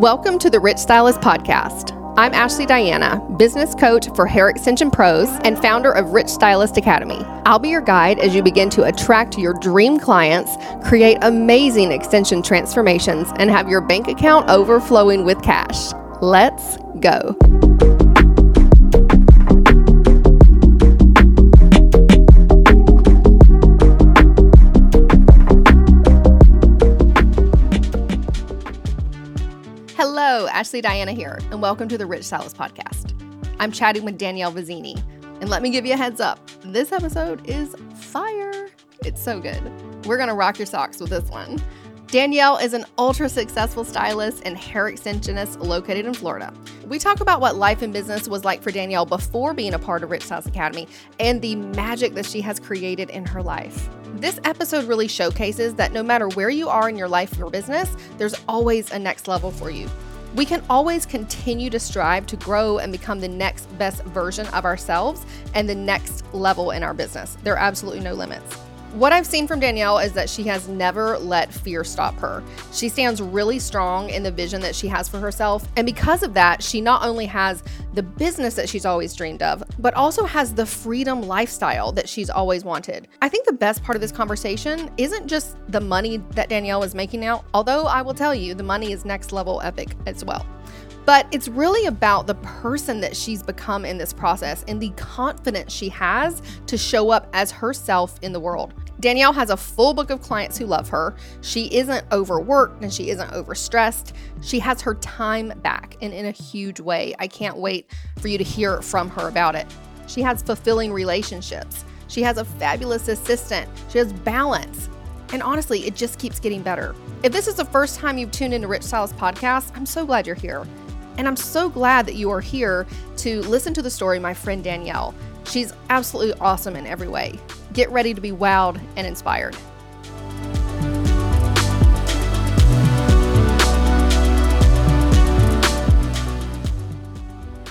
Welcome to the Rich Stylist Podcast. I'm Ashley Diana, business coach for Hair Extension Pros and founder of Rich Stylist Academy. I'll be your guide as you begin to attract your dream clients, create amazing extension transformations, and have your bank account overflowing with cash. Let's go. Ashley Diana here, and welcome to the Rich Stylist Podcast. I'm chatting with Danielle Vizzini, and let me give you a heads up this episode is fire. It's so good. We're gonna rock your socks with this one. Danielle is an ultra successful stylist and hair extensionist located in Florida. We talk about what life and business was like for Danielle before being a part of Rich Stylist Academy and the magic that she has created in her life. This episode really showcases that no matter where you are in your life or business, there's always a next level for you. We can always continue to strive to grow and become the next best version of ourselves and the next level in our business. There are absolutely no limits. What I've seen from Danielle is that she has never let fear stop her. She stands really strong in the vision that she has for herself. And because of that, she not only has the business that she's always dreamed of, but also has the freedom lifestyle that she's always wanted. I think the best part of this conversation isn't just the money that Danielle is making now, although I will tell you the money is next level epic as well. But it's really about the person that she's become in this process and the confidence she has to show up as herself in the world. Danielle has a full book of clients who love her. She isn't overworked and she isn't overstressed. She has her time back and in a huge way. I can't wait for you to hear from her about it. She has fulfilling relationships. She has a fabulous assistant. She has balance. And honestly, it just keeps getting better. If this is the first time you've tuned into Rich Stylist Podcast, I'm so glad you're here. And I'm so glad that you are here to listen to the story my friend Danielle. She's absolutely awesome in every way. Get ready to be wowed and inspired.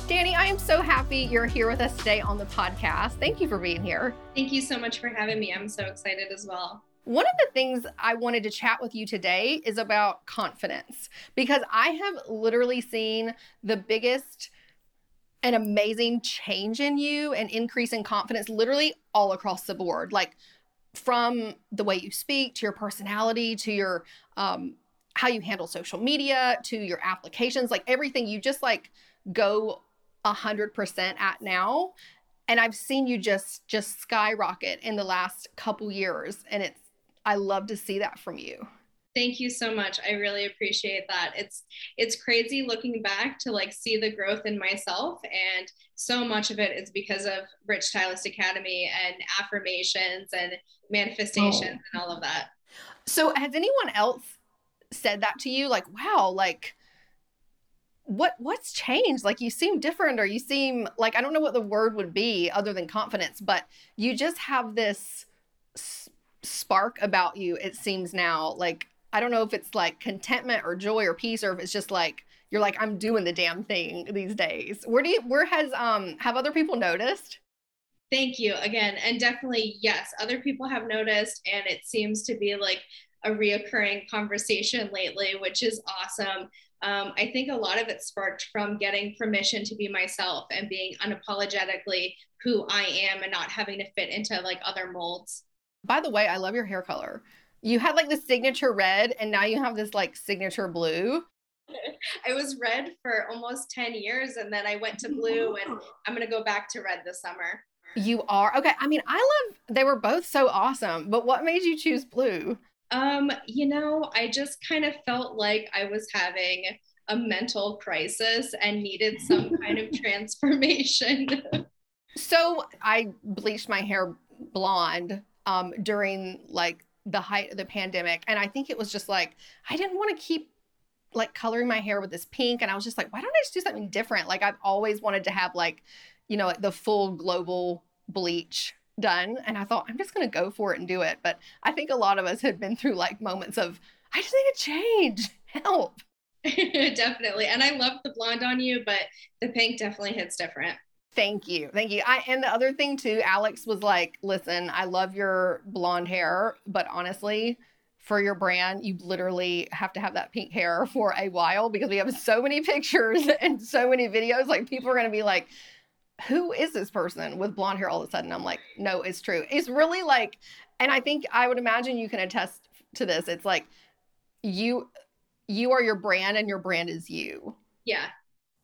Danni, I am so happy you're here with us today on the podcast. Thank you for being here. Thank you so much for having me. I'm so excited as well. One of the things I wanted to chat with you today is about confidence because I have literally seen the biggest and amazing change in you and increase in confidence literally all across the board. Like from the way you speak to your personality to your um how you handle social media to your applications, like everything you just like go a hundred percent at now. And I've seen you just just skyrocket in the last couple years. And it's I love to see that from you. Thank you so much. I really appreciate that. It's it's crazy looking back to like see the growth in myself and so much of it is because of Rich Stylist Academy and affirmations and manifestations oh. and all of that. So has anyone else said that to you like wow like what what's changed like you seem different or you seem like i don't know what the word would be other than confidence but you just have this spark about you it seems now. Like i don't know if it's like contentment or joy or peace or if it's just like you're like i'm doing the damn thing these days. Where do you where has um have other people noticed? Thank you again and definitely yes other people have noticed and it seems to be like a reoccurring conversation lately which is awesome. Um, i think a lot of it sparked from getting permission to be myself and being unapologetically who i am and not having to fit into like other molds by the way, I love your hair color. You had like the signature red and now you have this like signature blue. I was red for almost 10 years and then I went to blue and I'm going to go back to red this summer. You are. Okay. I mean, I love they were both so awesome, but what made you choose blue? Um, you know, I just kind of felt like I was having a mental crisis and needed some kind of transformation. so, I bleached my hair blonde um, during like the height of the pandemic. And I think it was just like, I didn't want to keep like coloring my hair with this pink. And I was just like, why don't I just do something different? Like I've always wanted to have like, you know, like the full global bleach done. And I thought, I'm just going to go for it and do it. But I think a lot of us had been through like moments of, I just need to change. Help. definitely. And I love the blonde on you, but the pink definitely hits different. Thank you. Thank you. I and the other thing too, Alex was like, "Listen, I love your blonde hair, but honestly, for your brand, you literally have to have that pink hair for a while because we have so many pictures and so many videos. Like people are going to be like, who is this person with blonde hair all of a sudden? I'm like, no, it's true. It's really like, and I think I would imagine you can attest to this. It's like you you are your brand and your brand is you. Yeah.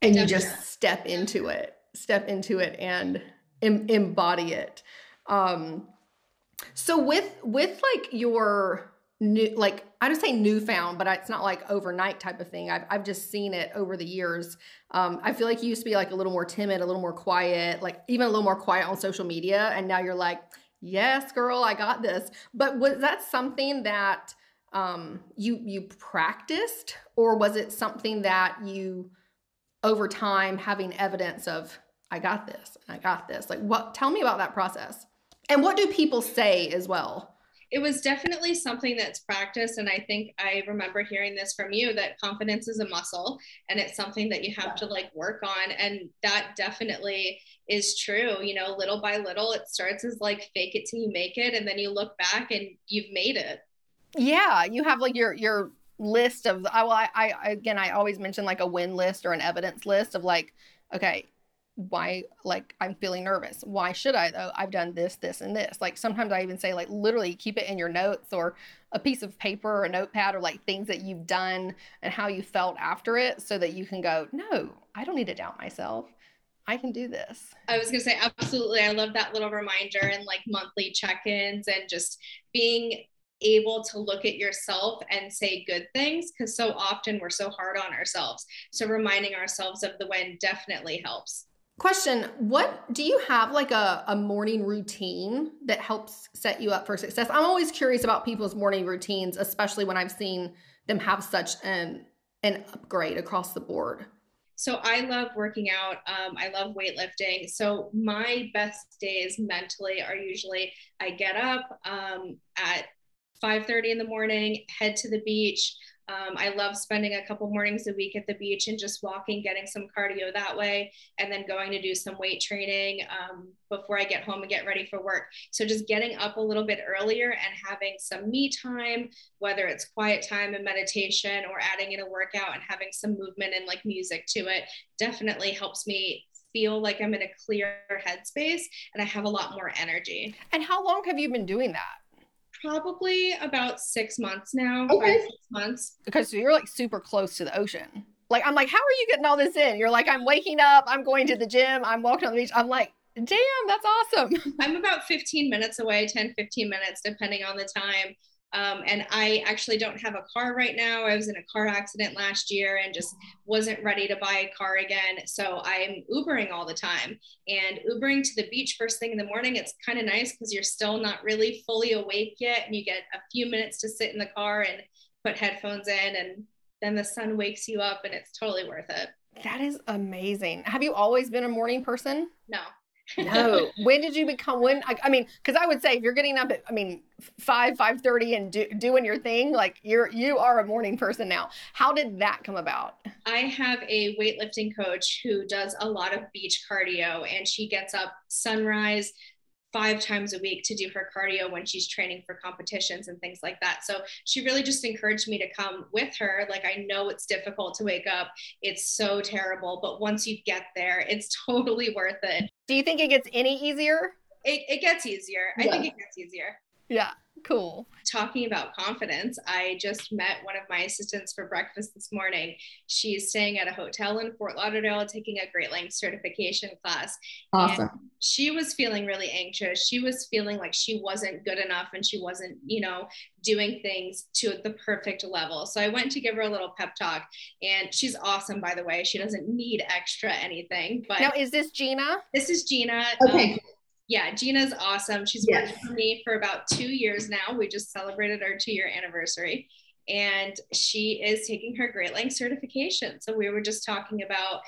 And definitely. you just step into it, step into it and em- embody it. Um so with with like your new like I don't say newfound, but it's not like overnight type of thing. I've I've just seen it over the years. Um, I feel like you used to be like a little more timid, a little more quiet, like even a little more quiet on social media, and now you're like, yes, girl, I got this. But was that something that um, you you practiced, or was it something that you over time having evidence of I got this, I got this? Like, what? Tell me about that process, and what do people say as well? it was definitely something that's practiced and i think i remember hearing this from you that confidence is a muscle and it's something that you have to like work on and that definitely is true you know little by little it starts as like fake it till you make it and then you look back and you've made it yeah you have like your your list of I, well, I, I again i always mention like a win list or an evidence list of like okay why like i'm feeling nervous. Why should i though? I've done this this and this. Like sometimes i even say like literally keep it in your notes or a piece of paper or a notepad or like things that you've done and how you felt after it so that you can go no i don't need to doubt myself. I can do this. I was going to say absolutely. I love that little reminder and like monthly check-ins and just being able to look at yourself and say good things because so often we're so hard on ourselves. So reminding ourselves of the win definitely helps Question What do you have like a, a morning routine that helps set you up for success? I'm always curious about people's morning routines, especially when I've seen them have such an an upgrade across the board. So I love working out. Um, I love weightlifting. So my best days mentally are usually I get up um, at 5:30 in the morning, head to the beach. Um, I love spending a couple mornings a week at the beach and just walking, getting some cardio that way, and then going to do some weight training um, before I get home and get ready for work. So just getting up a little bit earlier and having some me time, whether it's quiet time and meditation or adding in a workout and having some movement and like music to it, definitely helps me feel like I'm in a clear headspace and I have a lot more energy. And how long have you been doing that? Probably about six months now. Okay. six months. Because you're like super close to the ocean. Like I'm like, how are you getting all this in? You're like, I'm waking up, I'm going to the gym, I'm walking on the beach. I'm like, damn, that's awesome. I'm about 15 minutes away, 10, 15 minutes, depending on the time. Um, and I actually don't have a car right now. I was in a car accident last year and just wasn't ready to buy a car again. So I'm Ubering all the time. And Ubering to the beach first thing in the morning, it's kind of nice because you're still not really fully awake yet. And you get a few minutes to sit in the car and put headphones in. And then the sun wakes you up and it's totally worth it. That is amazing. Have you always been a morning person? No no. when did you become when? I, I mean, because I would say if you're getting up at, I mean, five five thirty and do, doing your thing, like you're you are a morning person now. How did that come about? I have a weightlifting coach who does a lot of beach cardio, and she gets up sunrise five times a week to do her cardio when she's training for competitions and things like that. So she really just encouraged me to come with her. Like, I know it's difficult to wake up, it's so terrible, but once you get there, it's totally worth it. Do you think it gets any easier? It, it gets easier. Yeah. I think it gets easier. Yeah. Cool. Talking about confidence, I just met one of my assistants for breakfast this morning. She's staying at a hotel in Fort Lauderdale taking a Great Lengths certification class. Awesome. And she was feeling really anxious. She was feeling like she wasn't good enough and she wasn't, you know, doing things to the perfect level. So I went to give her a little pep talk and she's awesome, by the way. She doesn't need extra anything. But now, is this Gina? This is Gina. Okay. Um, yeah, Gina's awesome. She's yes. worked for me for about two years now. We just celebrated our two year anniversary. And she is taking her Great Length certification. So we were just talking about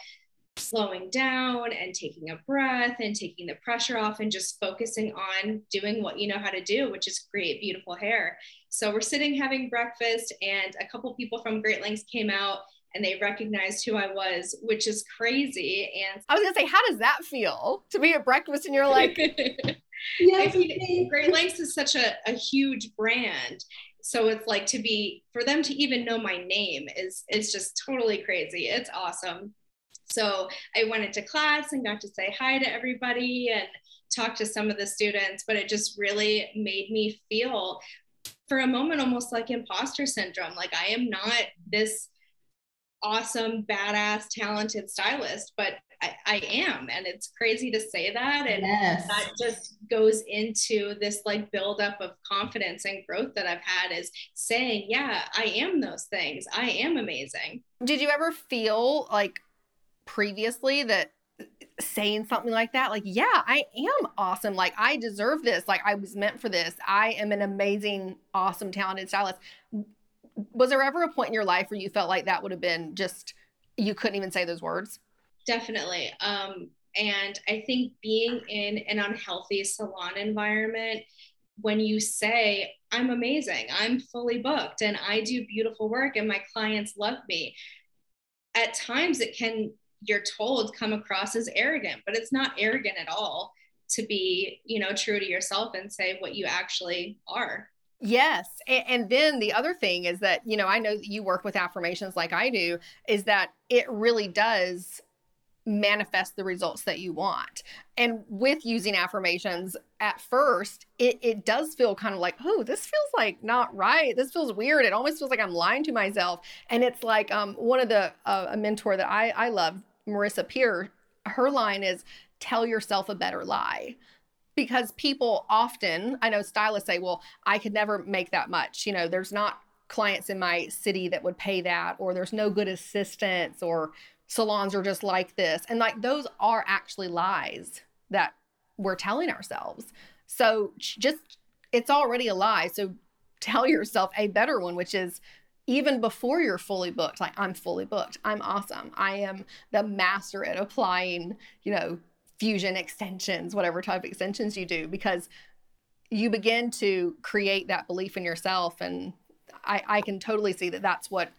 slowing down and taking a breath and taking the pressure off and just focusing on doing what you know how to do, which is create beautiful hair. So we're sitting having breakfast, and a couple people from Great Lengths came out and they recognized who I was, which is crazy. And I was gonna say, how does that feel to be at breakfast and you're like, yeah, I mean, Great Lengths is such a, a huge brand. so it's like to be for them to even know my name is is just totally crazy it's awesome so i went into class and got to say hi to everybody and talk to some of the students but it just really made me feel for a moment almost like imposter syndrome like i am not this awesome badass talented stylist but I, I, am. And it's crazy to say that. And yes. that just goes into this like buildup of confidence and growth that i've had is saying yeah i am those things. I am amazing. Did you ever feel like previously that saying something like that like yeah i am awesome. Like i deserve this. Like i was meant for this. I am an amazing awesome talented stylist was there ever a point in your life where you felt like that would have been just you couldn't even say those words definitely. Um, and I think being in an unhealthy salon environment, when you say, I'm amazing, I'm fully booked, and I do beautiful work, and my clients love me, at times it can, you're told, come across as arrogant, but it's not arrogant at all to be, you know, true to yourself and say what you actually are. Yes. And, then the other thing is that, you know, I know you work with affirmations like I do, is that it really does manifest the results that you want. And with using affirmations at first, it, it does feel kind of like, oh, this feels like not right. This feels weird. It almost feels like I'm lying to myself. And it's like um, one of the, uh, a mentor that I, I love, Marissa Peer, her line is tell yourself a better lie because people often, I know stylists say, well, I could never make that much. You know, there's not clients in my city that would pay that, or there's no good assistants, or salons are just like this. And like those are actually lies that we're telling ourselves. So just, it's already a lie. So tell yourself a better one, which is even before you're fully booked, like I'm fully booked, I'm awesome. I am the master at applying, you know, fusion extensions, whatever type of extensions you do, because you begin to create that belief in yourself. And I, I can totally see that that's what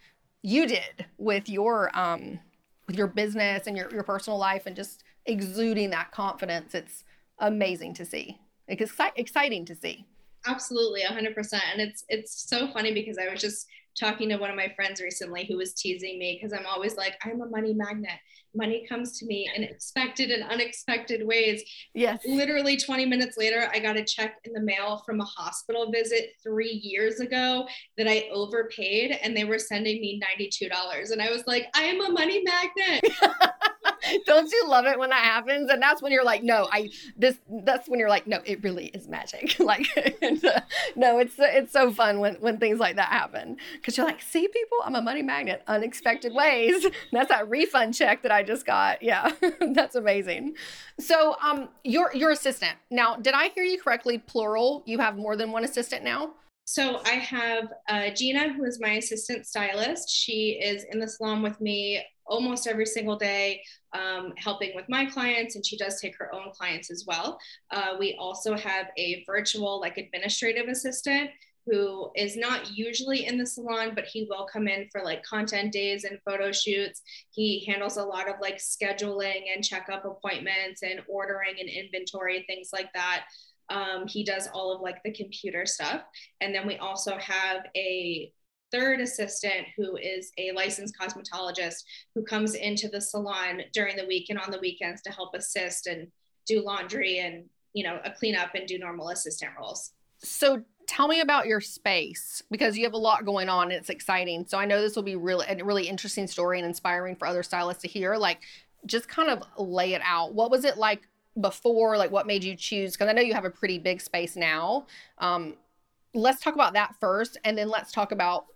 you did with your um, with your business and your, your personal life and just exuding that confidence. It's amazing to see. It's exciting to see. Absolutely, 100%. And it's it's so funny because I was just talking to one of my friends recently who was teasing me because I'm always like, I'm a money magnet. Money comes to me in expected and unexpected ways. Yes. Literally 20 minutes later, I got a check in the mail from a hospital visit three years ago that I overpaid and they were sending me $92. And I was like, I am a money magnet. Don't you love it when that happens? And that's when you're like, no, I this that's when you're like, no, it really is magic. like, uh, no, it's it's so fun when when things like that happen because you're like, see, people, I'm a money magnet, unexpected ways. that's that refund check that I just got. Yeah, that's amazing. So, um, your your assistant now, did I hear you correctly? Plural. You have more than one assistant now. So I have uh, Gina, who is my assistant stylist. She is in the salon with me almost every single day, um, helping with my clients, and she does take her own clients as well. Uh, we also have a virtual, like, administrative assistant who is not usually in the salon, but he will come in for like content days and photo shoots. He handles a lot of like scheduling and checkup appointments and ordering and inventory, things like that. Um, he does all of like the computer stuff. And then we also have a third assistant who is a licensed cosmetologist who comes into the salon during the week and on the weekends to help assist and do laundry and you know a cleanup and do normal assistant roles. So tell me about your space because you have a lot going on and it's exciting. So i know this will be really a really interesting story and inspiring for other stylists to hear. Like just kind of lay it out. What was it like before? Like what made you choose? Because i know you have a pretty big space now. Um, let's talk about that first and then let's talk about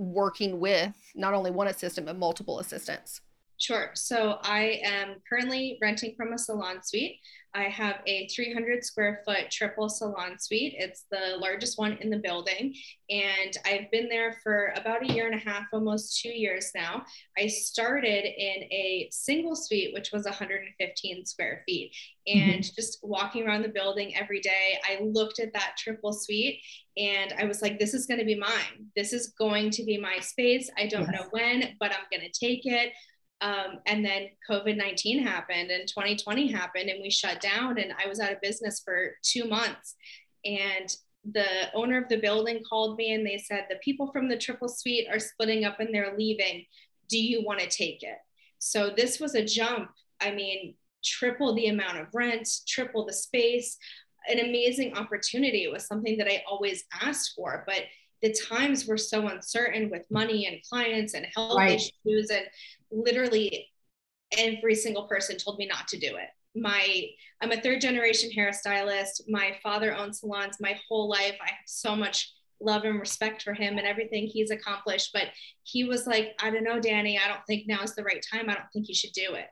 working with not only one assistant but multiple assistants? Sure. So I am currently renting from a salon suite. I have a 300 square foot triple salon suite. It's the largest one in the building. And I've been there for about a year and a half, almost two years now. I started in a single suite, which was 115 square feet. Mm-hmm. And mm-hmm. just walking around the building every day, I looked at that triple suite and I was like, this is going to be mine. This is going to be my space. I don't yes. know when, but I'm going to take it. Um, and then COVID 19 happened and 2020 happened and we shut down and I was out of business for two months. And the owner of the building called me and they said the people from the triple suite are splitting up and they're leaving. Do you want to take it? So this was a jump. I mean triple the amount of rent triple the space. An amazing opportunity. It was something that i always asked for but the times were so uncertain with money and clients and health right. issues and literally every single person told me not to do it. My i'm a third generation hairstylist. My father owned salons my whole life. I have so much love and respect for him and everything he's accomplished but he was like i don't know Danni. I don't think now is the right time. I don't think you should do it.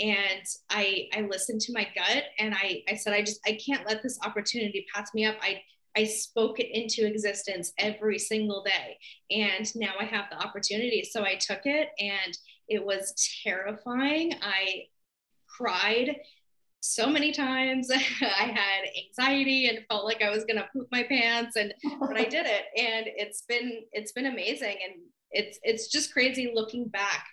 And i i listened to my gut and i i said i just i can't let this opportunity pass me up. I I spoke it into existence every single day. And now I have the opportunity. So I took it and it was terrifying. I cried so many times. I had anxiety and felt like I was going to poop my pants and but I did it and it's been it's been amazing and it's it's just crazy looking back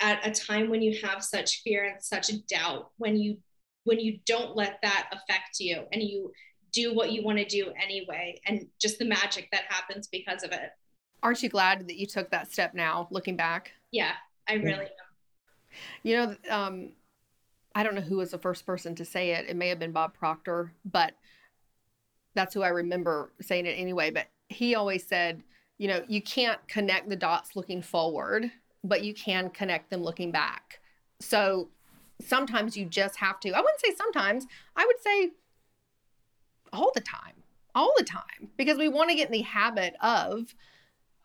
at a time when you have such fear and such doubt when you when you don't let that affect you and you do what you want to do anyway and just the magic that happens because of it. Aren't you glad that you took that step now looking back? Yeah, I really am. You know, um, I don't know who was the first person to say it. It may have been Bob Proctor, but that's who I remember saying it anyway. But he always said, you know, you can't connect the dots looking forward, but you can connect them looking back. So sometimes you just have to, I wouldn't say sometimes, I would say all the time, all the time, because we want to get in the habit of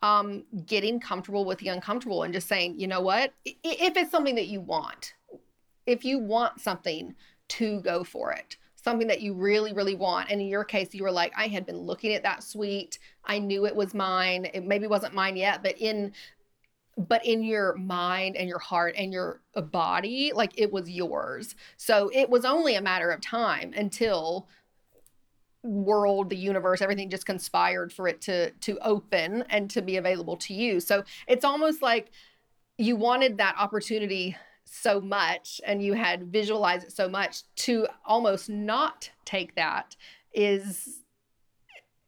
um, getting comfortable with the uncomfortable and just saying, you know what, if it's something that you want, if you want something to go for it something that you really really want and in your case you were like i had been looking at that suite i knew it was mine. It maybe wasn't mine yet but in but in your mind and your heart and your uh, body like it was yours. So it was only a matter of time until world the universe everything just conspired for it to to open and to be available to you. So it's almost like you wanted that opportunity so much and you had visualized it so much to almost not take that is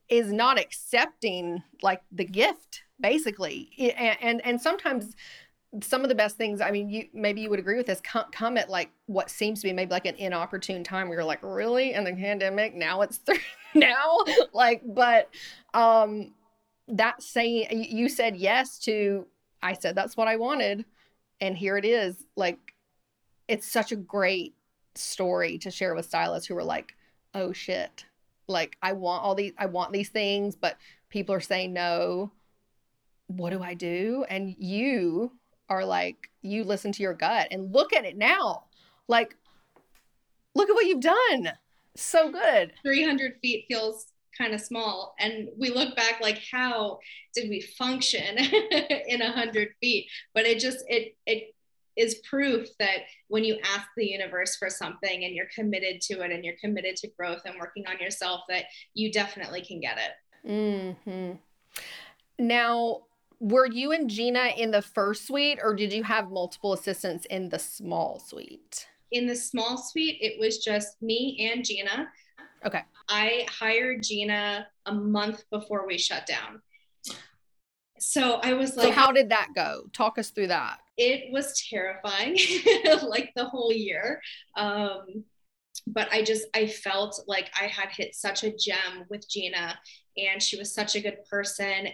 is not accepting like the gift basically. And and, and sometimes some of the best things i mean you maybe you would agree with this come, come at like what seems to be maybe like an inopportune time where you're like really? In the pandemic? Now it's through now? Like but um that saying you said yes to i said that's what i wanted and here it is. Like it's such a great story to share with stylists who are like oh shit. Like i want all these i want these things but people are saying no. What do i do? And you are like you listen to your gut and look at it now. Like look at what you've done. So good. 300 feet feels kind of small and we look back like how did we function in a hundred feet? But it just it it is proof that when you ask the universe for something and you're committed to it and you're committed to growth and working on yourself that you definitely can get it. Mm-hmm. now were you and gina in the first suite or did you have multiple assistants in the small suite in the small suite it was just me and gina Okay. I hired Gina a month before we shut down. So I was like, So, how did that go? Talk us through that. It was terrifying, like the whole year. Um, but I just, I felt like I had hit such a gem with Gina and she was such a good person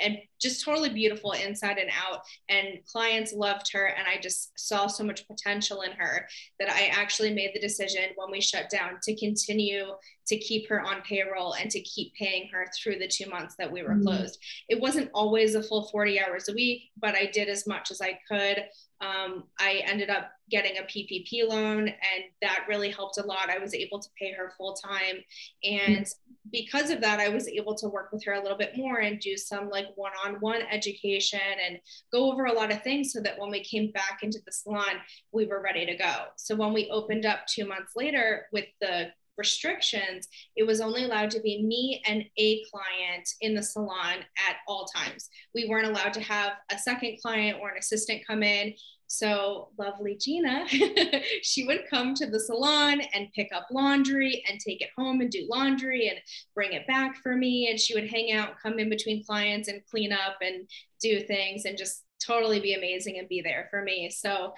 and just totally beautiful inside and out and clients loved her and i just saw so much potential in her that i actually made the decision when we shut down to continue to keep her on payroll and to keep paying her through the two months that we were mm-hmm. closed it wasn't always a full 40 hours a week but i did as much as i could um, I ended up getting a PPP loan, and that really helped a lot. I was able to pay her full time. And because of that, I was able to work with her a little bit more and do some like one on one education and go over a lot of things so that when we came back into the salon, we were ready to go. So when we opened up two months later with the restrictions, it was only allowed to be me and a client in the salon at all times. We weren't allowed to have a second client or an assistant come in. So, lovely Gina, she would come to the salon and pick up laundry and take it home and do laundry and bring it back for me. And she would hang out, come in between clients and clean up and do things and just totally be amazing and be there for me. So,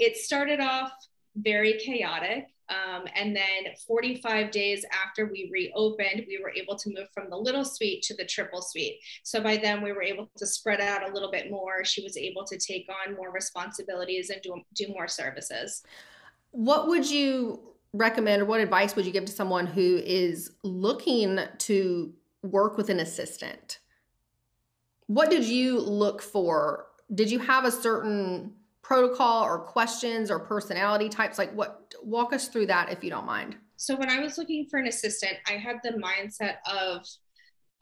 it started off very chaotic. Um, and then 45 days after we reopened, we were able to move from the little suite to the triple suite. So by then, we were able to spread out a little bit more. She was able to take on more responsibilities and do, do more services. What would you recommend, or what advice would you give to someone who is looking to work with an assistant? What did you look for? Did you have a certain protocol or questions or personality types? Like what walk us through that if you don't mind. So when I was looking for an assistant, I had the mindset of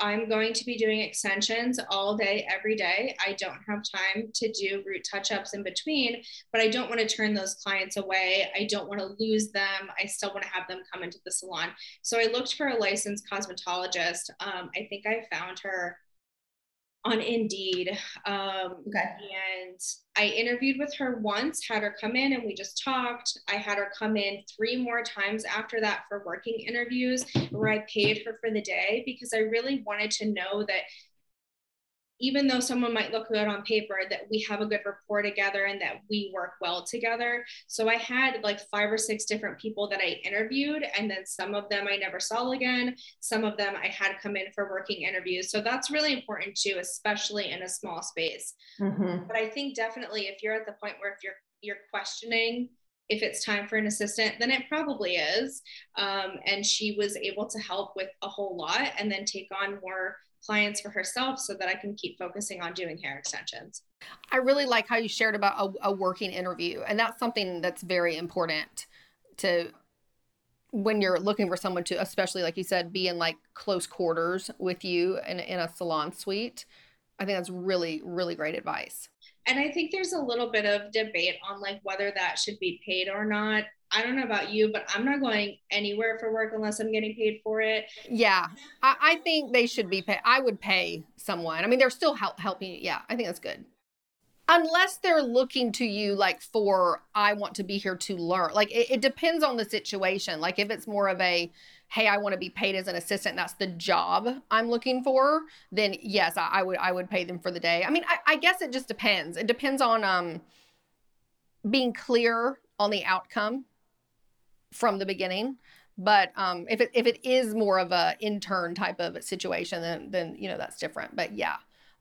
I'm going to be doing extensions all day, every day. I don't have time to do root touch ups in between, but I don't want to turn those clients away. I don't want to lose them. I still want to have them come into the salon. So I looked for a licensed cosmetologist. Um, I think I found her on Indeed. Um, okay. And I interviewed with her once, had her come in, and we just talked. I had her come in three more times after that for working interviews where I paid her for the day because I really wanted to know that even though someone might look good on paper, that we have a good rapport together and that we work well together. So I had like five or six different people that I interviewed, and then some of them I never saw again. Some of them I had come in for working interviews. So that's really important too, especially in a small space. Mm-hmm. But I think definitely if you're at the point where if you're you're questioning if it's time for an assistant, then it probably is. Um, and she was able to help with a whole lot and then take on more clients for herself so that I can keep focusing on doing hair extensions. I really like how you shared about a, a working interview. And that's something that's very important to when you're looking for someone to, especially like you said, be in like close quarters with you in, in a salon suite. I think that's really, really great advice. And I think there's a little bit of debate on like whether that should be paid or not. I don't know about you, but I'm not going anywhere for work unless I'm getting paid for it. Yeah, I, I think they should be paid. I would pay someone. I mean, they're still help, helping. Yeah, I think that's good. Unless they're looking to you like for, I want to be here to learn. Like it, it depends on the situation. Like if it's more of a, hey, I want to be paid as an assistant, that's the job I'm looking for, then yes, I, I would I would pay them for the day. I mean, I, I guess it just depends. It depends on um being clear on the outcome from the beginning. But um, if it if it is more of a intern type of situation, then then you know that's different. But yeah.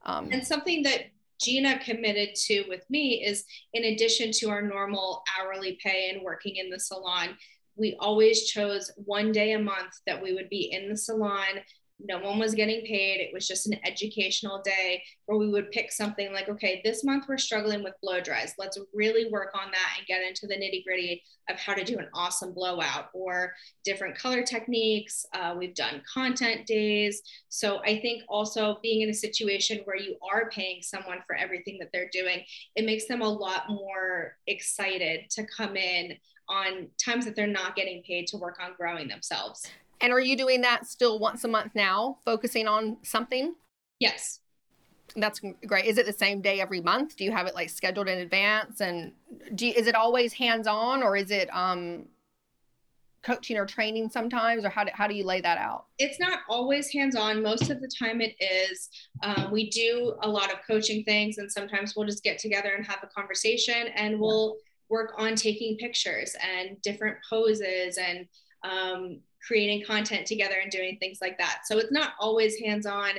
Um, and something that Gina committed to with me is in addition to our normal hourly pay and working in the salon, we always chose one day a month that we would be in the salon no one was getting paid. It was just an educational day where we would pick something like, okay, this month we're struggling with blow dries. Let's really work on that and get into the nitty gritty of how to do an awesome blowout or different color techniques. Uh, we've done content days. So I think also being in a situation where you are paying someone for everything that they're doing, it makes them a lot more excited to come in on times that they're not getting paid to work on growing themselves. And are you doing that still once a month now, focusing on something? Yes. That's great. Is it the same day every month? Do you have it like scheduled in advance? And do you, is it always hands on or is it um, coaching or training sometimes? Or how do, how do you lay that out? It's not always hands on. Most of the time it is. Um, we do a lot of coaching things and sometimes we'll just get together and have a conversation and we'll work on taking pictures and different poses and um, creating content together and doing things like that. So it's not always hands on.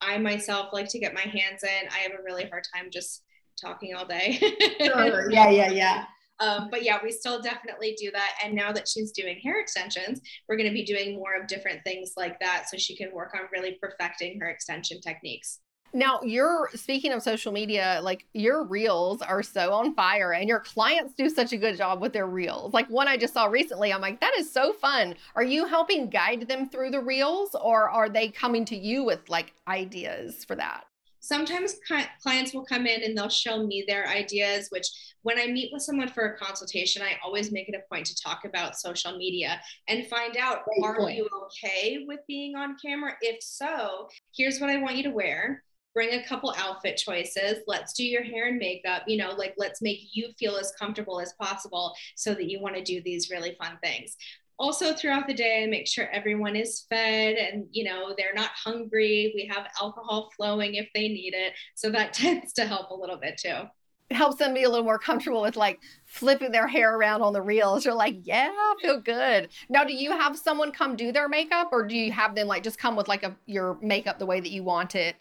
I myself like to get my hands in. I have a really hard time just talking all day. sure. Yeah, yeah, yeah. Um, but yeah, we still definitely do that. And now that she's doing hair extensions, we're going to be doing more of different things like that so she can work on really perfecting her extension techniques. Now, you're speaking of social media, like your reels are so on fire and your clients do such a good job with their reels. Like one I just saw recently, I'm like, that is so fun. Are you helping guide them through the reels or are they coming to you with like ideas for that? Sometimes clients will come in and they'll show me their ideas, which when I meet with someone for a consultation, I always make it a point to talk about social media and find out Great are point. you okay with being on camera? If so, here's what I want you to wear bring a couple outfit choices. Let's do your hair and makeup. You know, like let's make you feel as comfortable as possible so that you want to do these really fun things. Also throughout the day make sure everyone is fed and you know they're not hungry. We have alcohol flowing if they need it. So that tends to help a little bit too. It helps them be a little more comfortable with like flipping their hair around on the reels. You're like yeah I feel good. Now do you have someone come do their makeup or do you have them like just come with like a your makeup the way that you want it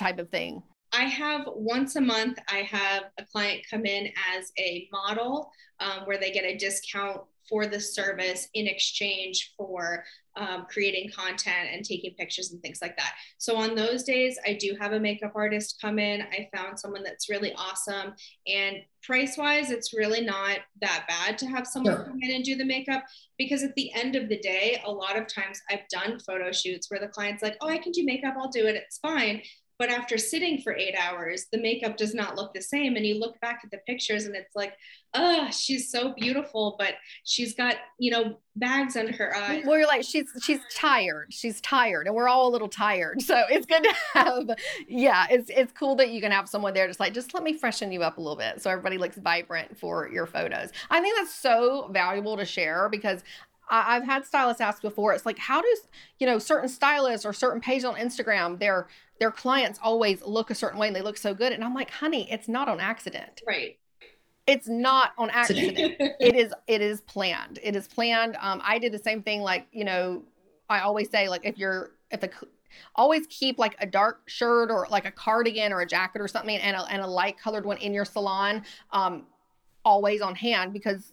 type of thing I have once a month, I have a client come in as a model um, where they get a discount for the service in exchange for um, creating content and taking pictures and things like that. So on those days, I do have a makeup artist come in. I found someone that's really awesome. And price wise, it's really not that bad to have someone sure. come in and do the makeup because at the end of the day, a lot of times I've done photo shoots where the client's like, oh, I can do makeup, I'll do it, it's fine. But after sitting for eight hours, the makeup does not look the same. And you look back at the pictures and it's like, oh, she's so beautiful, but she's got, you know, bags under her eyes. Well, you're like, she's she's tired. She's tired. And we're all a little tired. So it's good to have, yeah, it's it's cool that you can have someone there just like, just let me freshen you up a little bit so everybody looks vibrant for your photos. I think that's so valuable to share because I, have had stylists ask before. It's like, how does you know certain stylists or certain pages on Instagram, their their clients always look a certain way and they look so good, and I'm like, honey, it's not on accident. Right. It's not on accident. it is. It is planned. It is planned. Um, I did the same thing. Like you know, I always say like if you're if the always keep like a dark shirt or like a cardigan or a jacket or something and a, and a light colored one in your salon um, always on hand because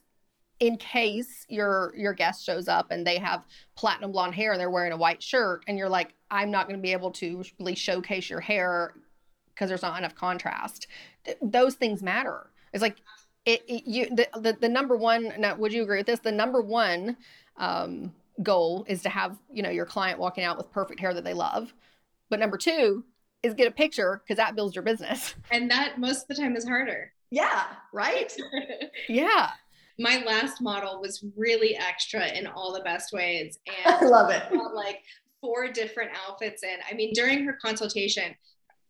in case your your guest shows up and they have platinum blonde hair and they're wearing a white shirt and you're like i'm not going to be able to really showcase your hair because there's not enough contrast. Th- those things matter. It's like it, it you the, the, the number one now would you agree with this? The number one um, goal is to have you know your client walking out with perfect hair that they love. But number two is get a picture because that builds your business. And that most of the time is harder. Yeah right? Yeah my last model was really extra in all the best ways. And I love it. Like four different outfits in. I mean, during her consultation,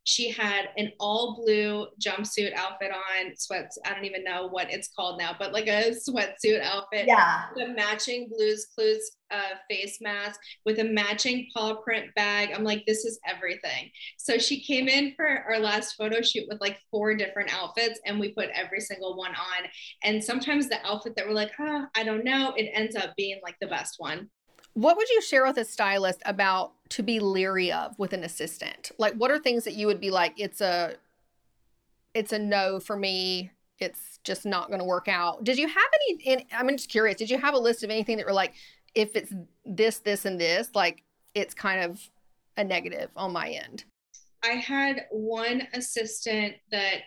she had an all blue jumpsuit outfit on, sweats. I don't even know what it's called now, but like a sweatsuit outfit. Yeah. The matching Blues Clues uh, face mask with a matching paw print bag. I'm like, this is everything. So she came in for our last photo shoot with like four different outfits, and we put every single one on. And sometimes the outfit that we're like, ah, oh, I don't know, it ends up being like the best one. What would you share with a stylist about to be leery of with an assistant? Like what are things that you would be like it's a it's a no for me. It's just not going to work out. Did you have any I'm just curious. Did you have a list of anything that were like if it's this this and this like it's kind of a negative on my end? I had one assistant that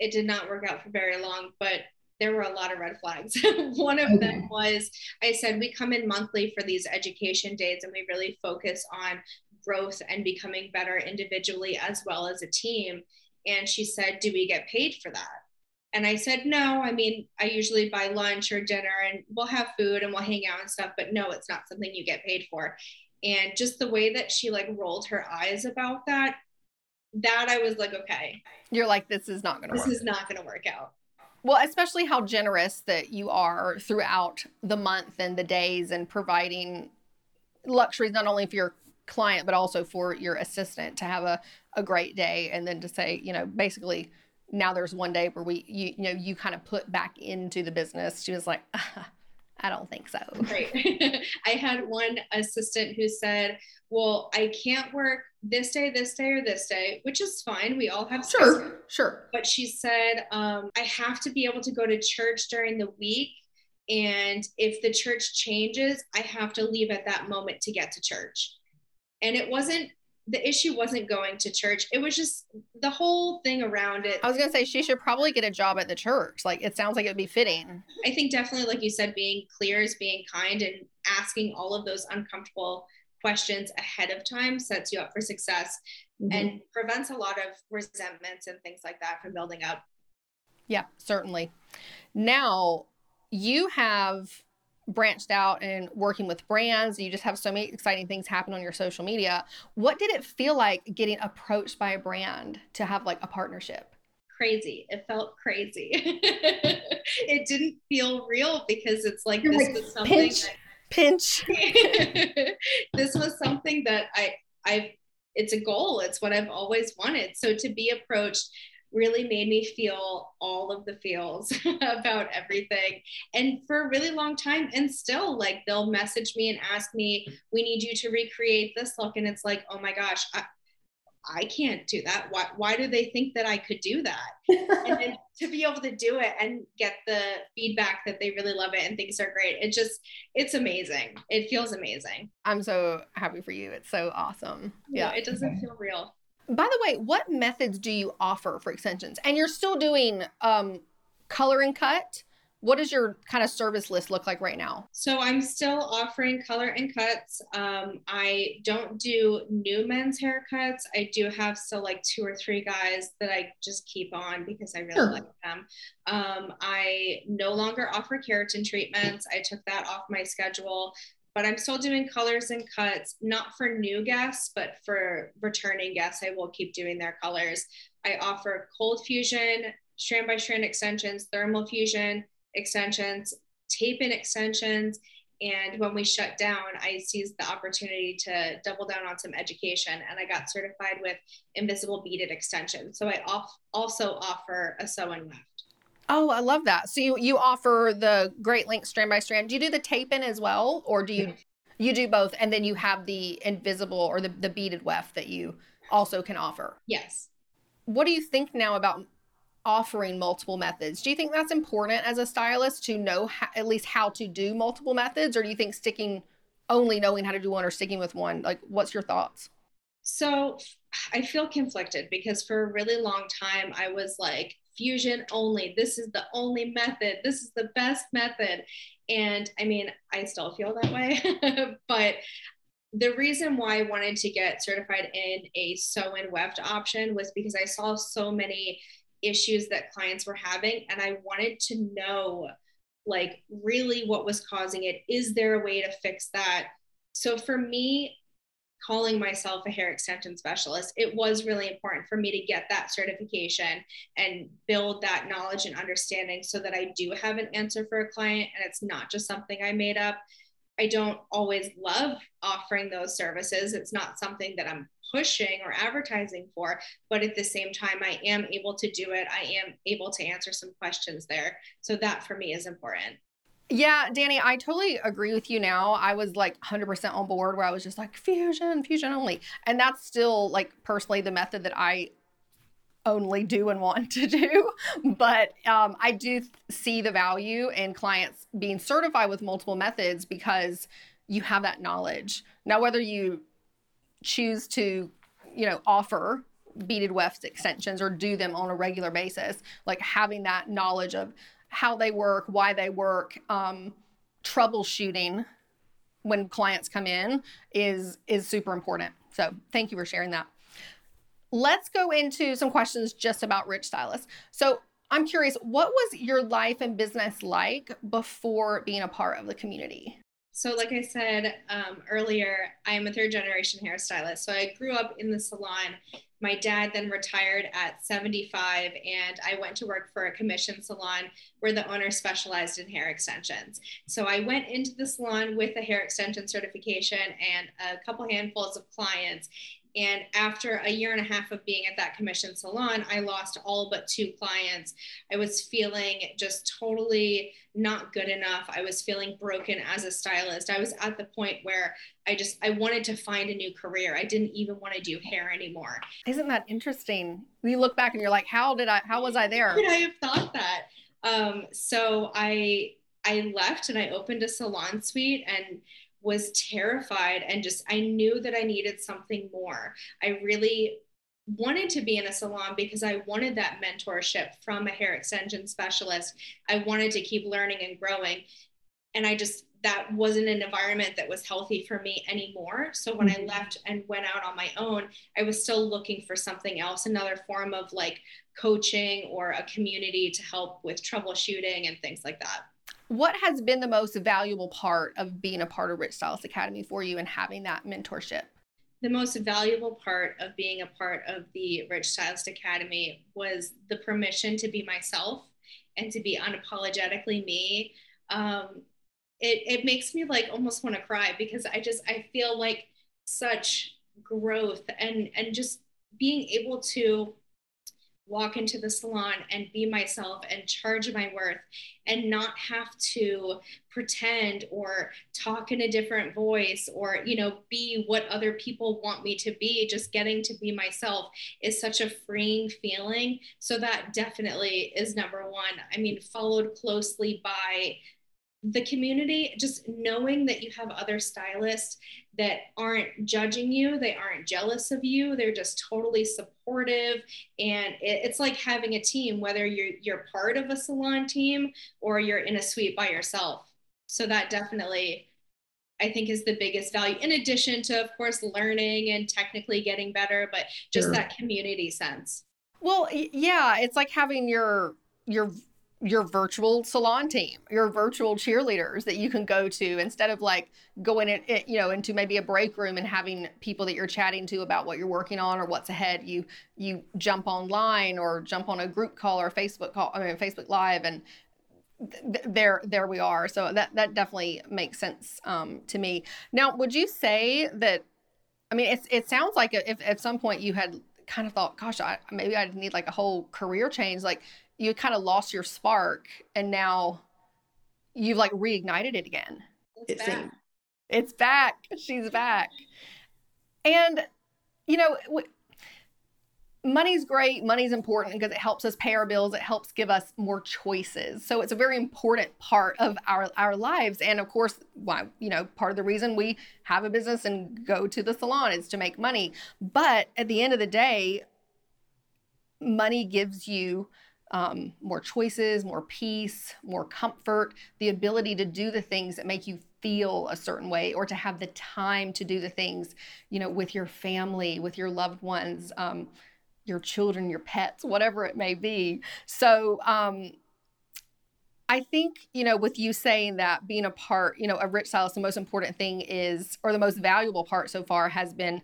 it did not work out for very long, but there were a lot of red flags. One of okay. them was I said, we come in monthly for these education days and we really focus on growth and becoming better individually as well as a team. And she said, Do we get paid for that? And I said, No, I mean, I usually buy lunch or dinner and we'll have food and we'll hang out and stuff, but no, it's not something you get paid for. And just the way that she like rolled her eyes about that, that I was like, okay. You're like, this is not going to work. This is not going to work out. Well, especially how generous that you are throughout the month and the days and providing luxuries not only for your client but also for your assistant to have a, a great day and then to say, you know, basically now there's one day where we you, you know you kind of put back into the business. She was like, I don't think so. Right. I had one assistant who said, Well, I can't work this day, this day, or this day, which is fine. We all have sure, schedule. sure. But she said, um, I have to be able to go to church during the week. And if the church changes, I have to leave at that moment to get to church. And it wasn't the issue wasn't going to church. It was just the whole thing around it. I was going to say she should probably get a job at the church. Like it sounds like it would be fitting. I think definitely, like you said, being clear is being kind and asking all of those uncomfortable questions ahead of time sets you up for success mm-hmm. and prevents a lot of resentments and things like that from building up. Yeah, certainly. Now, you have branched out and working with brands. You just have so many exciting things happen on your social media. What did it feel like getting approached by a brand to have like a partnership? Crazy. It felt crazy. it didn't feel real because it's like You're this like, was something pinch, that, pinch. this was something that I I've it's a goal. It's what I've always wanted. So to be approached really made me feel all of the feels about everything and for a really long time and still like they'll message me and ask me we need you to recreate this look and it's like oh my gosh I, I can't do that. Why, why do they think that I could do that? and then to be able to do it and get the feedback that they really love it and things are great, it just, it's amazing. It feels amazing. I'm so happy for you. It's so awesome. Yeah. yeah it doesn't feel real. By the way, what methods do you offer for extensions? And you're still doing um, color and cut. What does your kind of service list look like right now? So I'm still offering color and cuts. Um, I don't do new men's haircuts. I do have still like two or three guys that I just keep on because I really sure. like them. Um, I no longer offer keratin treatments. I took that off my schedule but I'm still doing colors and cuts, not for new guests, but for returning guests. I will keep doing their colors. I offer cold fusion, strand by strand extensions, thermal fusion extensions, tape in extensions. And when we shut down, I seized the opportunity to double down on some education and I got certified with invisible beaded extensions. So I also offer a sew in weft. Oh, I love that. So you you offer the Great Length strand by strand. Do you do the tape in as well, or do you you do both, and then you have the invisible or the the beaded weft that you also can offer? Yes. What do you think now about offering multiple methods? Do you think that's important as a stylist to know how, at least how to do multiple methods, or do you think sticking only knowing how to do one or sticking with one? Like, what's your thoughts? So I feel conflicted because for a really long time I was like, fusion only. This is the only method. This is the best method. And I mean, I still feel that way. but the reason why I wanted to get certified in a sew in weft option was because I saw so many issues that clients were having and I wanted to know like really what was causing it. Is there a way to fix that? So for me, calling myself a hair extension specialist, it was really important for me to get that certification and build that knowledge and understanding so that I do have an answer for a client and it's not just something I made up. I don't always love offering those services. It's not something that I'm pushing or advertising for, but at the same time, I am able to do it. I am able to answer some questions there. So that for me is important. Yeah, Danni, I totally agree with you now. I was like 100% on board where I was just like fusion, fusion only. And that's still like personally the method that I only do and want to do. But um, I do see the value in clients being certified with multiple methods because you have that knowledge. Now, whether you choose to, you know, offer beaded weft extensions or do them on a regular basis, like having that knowledge of how they work, why they work, um, troubleshooting when clients come in is is super important. So thank you for sharing that. Let's go into some questions just about Rich Stylist. So I'm curious, what was your life and business like before being a part of the community? So, like I said um, earlier, I am a third generation hairstylist. So, I grew up in the salon my dad then retired at 75 and I went to work for a commission salon where the owner specialized in hair extensions. So I went into the salon with a hair extension certification and a couple handfuls of clients and after a year and a half of being at that commission salon, I lost all but two clients. I was feeling just totally not good enough. I was feeling broken as a stylist. I was at the point where I just I wanted to find a new career. I didn't even want to do hair anymore. Isn't that interesting? You look back and you're like, how did I how was I there? Could I have thought that? Um, so I I left and I opened a salon suite and was terrified and just I knew that I needed something more. I really wanted to be in a salon because I wanted that mentorship from a hair extension specialist. I wanted to keep learning and growing. And I just, that wasn't an environment that was healthy for me anymore. So when I mm-hmm. left and went out on my own, I was still looking for something else, another form of like coaching or a community to help with troubleshooting and things like that. What has been the most valuable part of being a part of Rich Stylist Academy for you and having that mentorship? The most valuable part of being a part of the Rich Stylist Academy was the permission to be myself and to be unapologetically me. Um, it, it makes me like almost want to cry because I just I feel like such growth and and just being able to walk into the salon and be myself and charge my worth and not have to pretend or talk in a different voice or you know be what other people want me to be. Just getting to be myself is such a freeing feeling. So that definitely is number 1 i mean followed closely by the community, just knowing that you have other stylists that aren't judging you, they aren't jealous of you, they're just totally supportive. And it, it's like having a team, whether you're you're part of a salon team or you're in a suite by yourself. So that definitely I think is the biggest value, in addition to, of course, learning and technically getting better, but just sure. that community sense. Well, yeah, it's like having your your your virtual salon team, your virtual cheerleaders that you can go to instead of like going in, you know, into maybe a break room and having people that you're chatting to about what you're working on or what's ahead. You you jump online or jump on a group call or Facebook call, I mean Facebook Live, and th- there there we are. So that that definitely makes sense um, to me. Now, would you say that? I mean, it's it sounds like if at some point you had kind of thought, gosh, I, maybe I need like a whole career change. Like you kind of lost your spark and now you've like reignited it again. It's it back. seems. It's back. She's back. And you know, w- money's great. Money's important because it helps us pay our bills. It helps give us more choices. So it's a very important part of our our lives. And of course, why you know, part of the reason we have a business and go to the salon is to make money. But at the end of the day, money gives you um, more choices, more peace, more comfort, the ability to do the things that make you feel a certain way or to have the time to do the things, you know, with your family, with your loved ones, um, your children, your pets, whatever it may be. So, um, I think, you know, with you saying that being a part, you know, of rich stylist, the most important thing is, or the most valuable part so far has been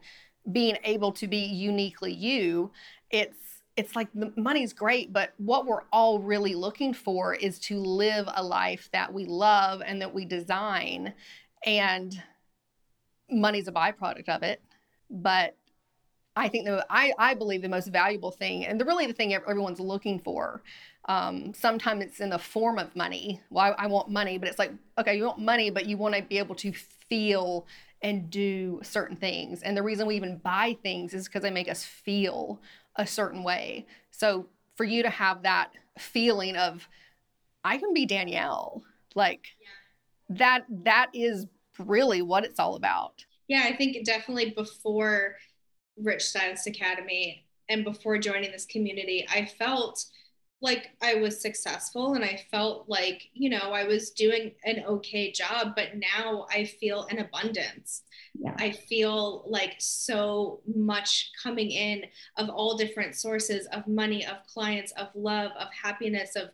being able to be uniquely you. It's it's like the money's great, but what we're all really looking for is to live a life that we love and that we design. And money's a byproduct of it. But I think the I, I believe the most valuable thing, and the really the thing everyone's looking for. Um, sometimes it's in the form of money. Well, I, I want money, but it's like okay, you want money, but you want to be able to feel and do certain things. And the reason we even buy things is because they make us feel a certain way. So for you to have that feeling of I can be Danielle, like yeah. that that is really what it's all about. Yeah, I think definitely before Rich Stylist Academy and before joining this community, I felt like I was successful and I felt like, you know, I was doing an okay job, but now I feel an abundance. Yeah. I feel like so much coming in of all different sources of money, of clients, of love, of happiness, of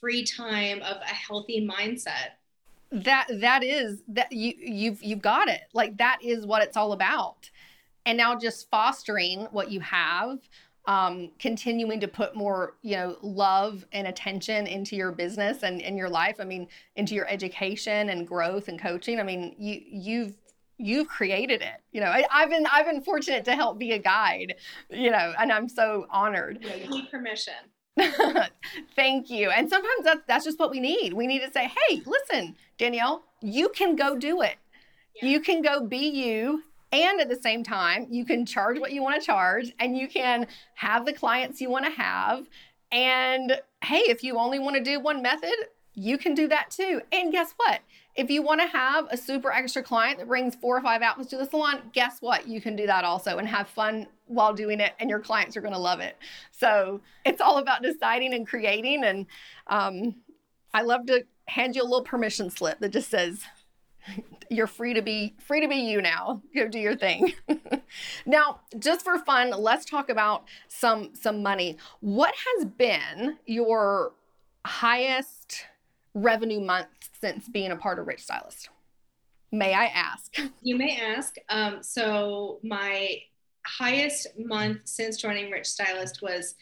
free time, of a healthy mindset. That that is that you you've you've got it. Like that is what it's all about. And now just fostering what you have um, continuing to put more you know love and attention into your business and in your life i mean into your education and growth and coaching. I mean you you've you've created it you know. I, have been i've been fortunate to help be a guide you know and i'm so honored. Yeah, you need permission. Thank you. And sometimes that's that's just what we need. We need to say hey listen danielle you can go do it. Yeah. you can go be you and at the same time, you can charge what you want to charge and you can have the clients you want to have. And hey, if you only want to do one method, you can do that too. And guess what? If you want to have a super extra client that brings four or five outfits to the salon, guess what? You can do that also and have fun while doing it, and your clients are going to love it. So it's all about deciding and creating. And um, I love to hand you a little permission slip that just says, you're free to be free to be you now go do your thing now just for fun let's talk about some some money what has been your highest revenue month since being a part of Rich Stylist? May I ask? You may ask. Um, so my highest month since joining Rich Stylist was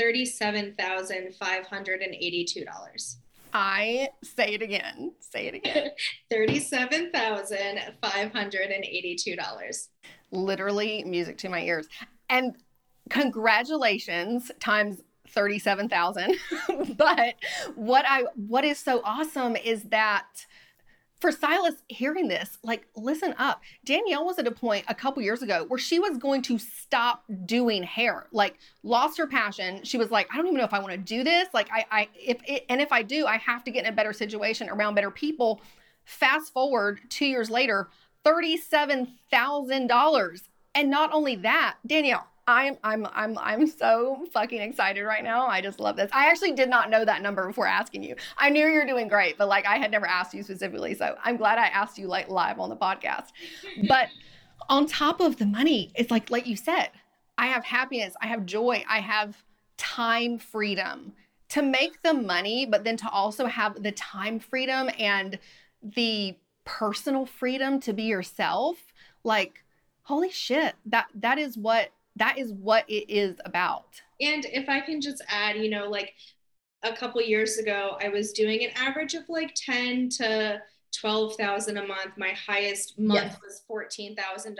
$37,582. I say it again. Say it again. $37,582. Literally music to my ears. And congratulations times 37,000. but what I what is so awesome is that for stylists hearing this, like, listen up. Danielle was at a point a couple years ago where she was going to stop doing hair, like, lost her passion. She was like, I don't even know if I want to do this. Like, I, I, if it, and if I do, I have to get in a better situation around better people. Fast forward two years later, $37,000. And not only that, Danielle, I'm I'm I'm I'm so fucking excited right now. I just love this. I actually did not know that number before asking you. I knew you're doing great, but like I had never asked you specifically. So I'm glad I asked you like live on the podcast. But on top of the money, it's like like you said, I have happiness, I have joy, I have time freedom to make the money, but then to also have the time freedom and the personal freedom to be yourself. Like holy shit, that that is what that is what it is about. And if I can just add, you know, like a couple years ago, I was doing an average of like 10 to 12,000 a month. My highest month yes. was $14,000,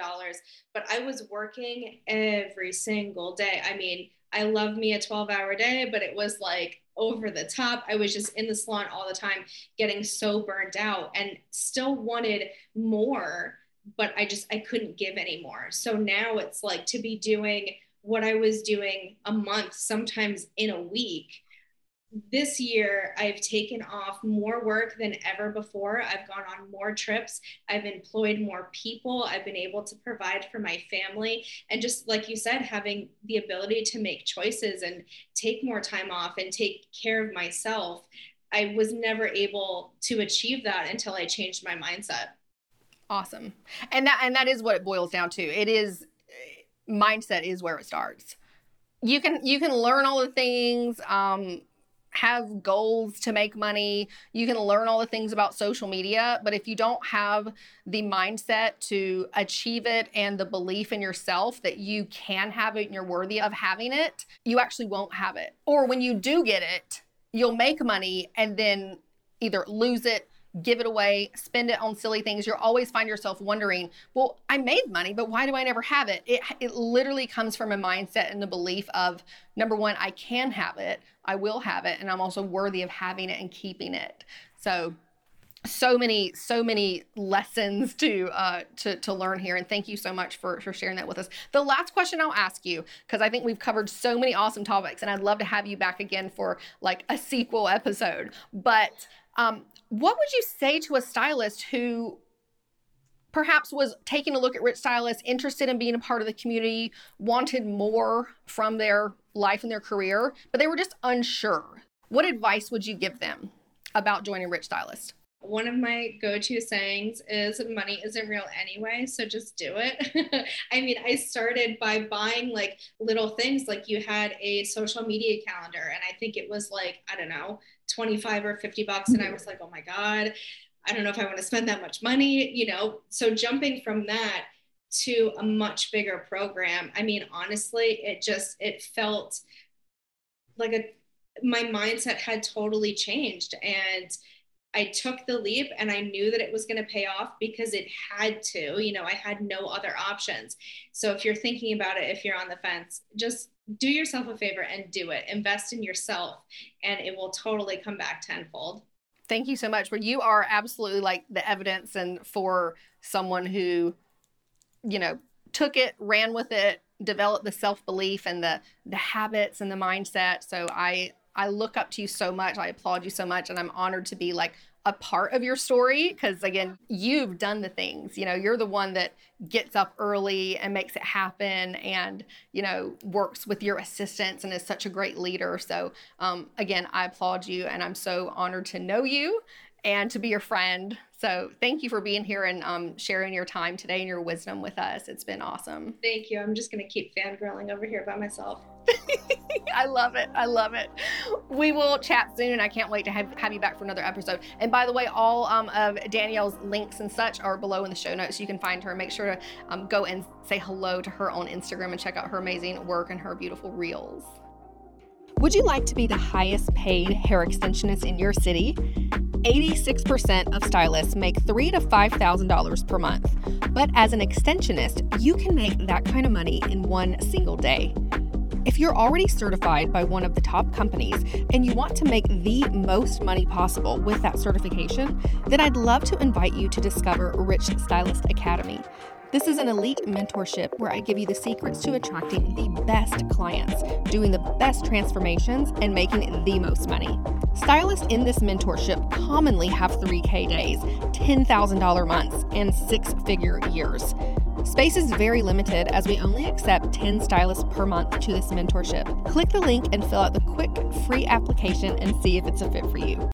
but I was working every single day. I mean, I love me a 12 hour day, but it was like over the top. I was just in the salon all the time, getting so burnt out and still wanted more but I just I couldn't give anymore. So now it's like to be doing what I was doing a month, sometimes in a week. This year, I've taken off more work than ever before. I've gone on more trips. I've employed more people. I've been able to provide for my family. And just like you said, having the ability to make choices and take more time off and take care of myself. I was never able to achieve that until I changed my mindset. Awesome. And that and that is what it boils down to. It is mindset is where it starts. You can you can learn all the things, um, have goals to make money. You can learn all the things about social media, but if you don't have the mindset to achieve it and the belief in yourself that you can have it and you're worthy of having it, you actually won't have it. Or when you do get it, you'll make money and then either lose it give it away, spend it on silly things, you'll always find yourself wondering, well, I made money, but why do I never have it? It, it literally comes from a mindset and the belief of number one, I can have it, I will have it, and I'm also worthy of having it and keeping it. So, so many so many lessons to uh to to learn here and thank you so much for for sharing that with us the last question i'll ask you because i think we've covered so many awesome topics and i'd love to have you back again for like a sequel episode but um what would you say to a stylist who perhaps was taking a look at Rich Stylist, interested in being a part of the community, wanted more from their life and their career, but they were just unsure? What advice would you give them about joining Rich Stylist? One of my go to sayings is money isn't real anyway, so just do it. I mean, I started by buying like little things, like you had a social media calendar, and I think it was like, I don't know, 25 or 50 bucks. And I was like, oh my God, I don't know if I want to spend that much money, you know? So jumping from that to a much bigger program, I mean, honestly, it just, it felt like a, my mindset had totally changed. And I took the leap and I knew that it was going to pay off because it had to. You know, I had no other options. So if you're thinking about it, if you're on the fence, just do yourself a favor and do it. Invest in yourself, and it will totally come back tenfold. Thank you so much. But you are absolutely like the evidence, and for someone who, you know, took it, ran with it, developed the self belief and the the habits and the mindset. So I I look up to you so much. I applaud you so much, and I'm honored to be like a part of your story because again you've done the things. You know you're the one that gets up early and makes it happen and you know works with your assistants and is such a great leader. So um, again i applaud you and i'm so honored to know you and to be your friend. So thank you for being here and um, sharing your time today and your wisdom with us. It's been awesome. Thank you. I'm just going to keep fangirling over here by myself I love it. I love it. We will chat soon. I can't wait to have, have you back for another episode. And by the way, all um, of Danielle's links and such are below in the show notes. You can find her. Make sure to um, go and say hello to her on Instagram and check out her amazing work and her beautiful reels. Would you like to be the highest paid hair extensionist in your city? 86% of stylists make three to five thousand dollars per month. But as an extensionist, you can make that kind of money in one single day. If you're already certified by one of the top companies and you want to make the most money possible with that certification, then I'd love to invite you to discover Rich Stylist Academy. This is an elite mentorship where I give you the secrets to attracting the best clients, doing the best transformations, and making the most money. Stylists in this mentorship commonly have 3K days, $10,000 months, and six figure years. Space is very limited as we only accept 10 stylists per month to this mentorship. Click the link and fill out the quick free application and see if it's a fit for you.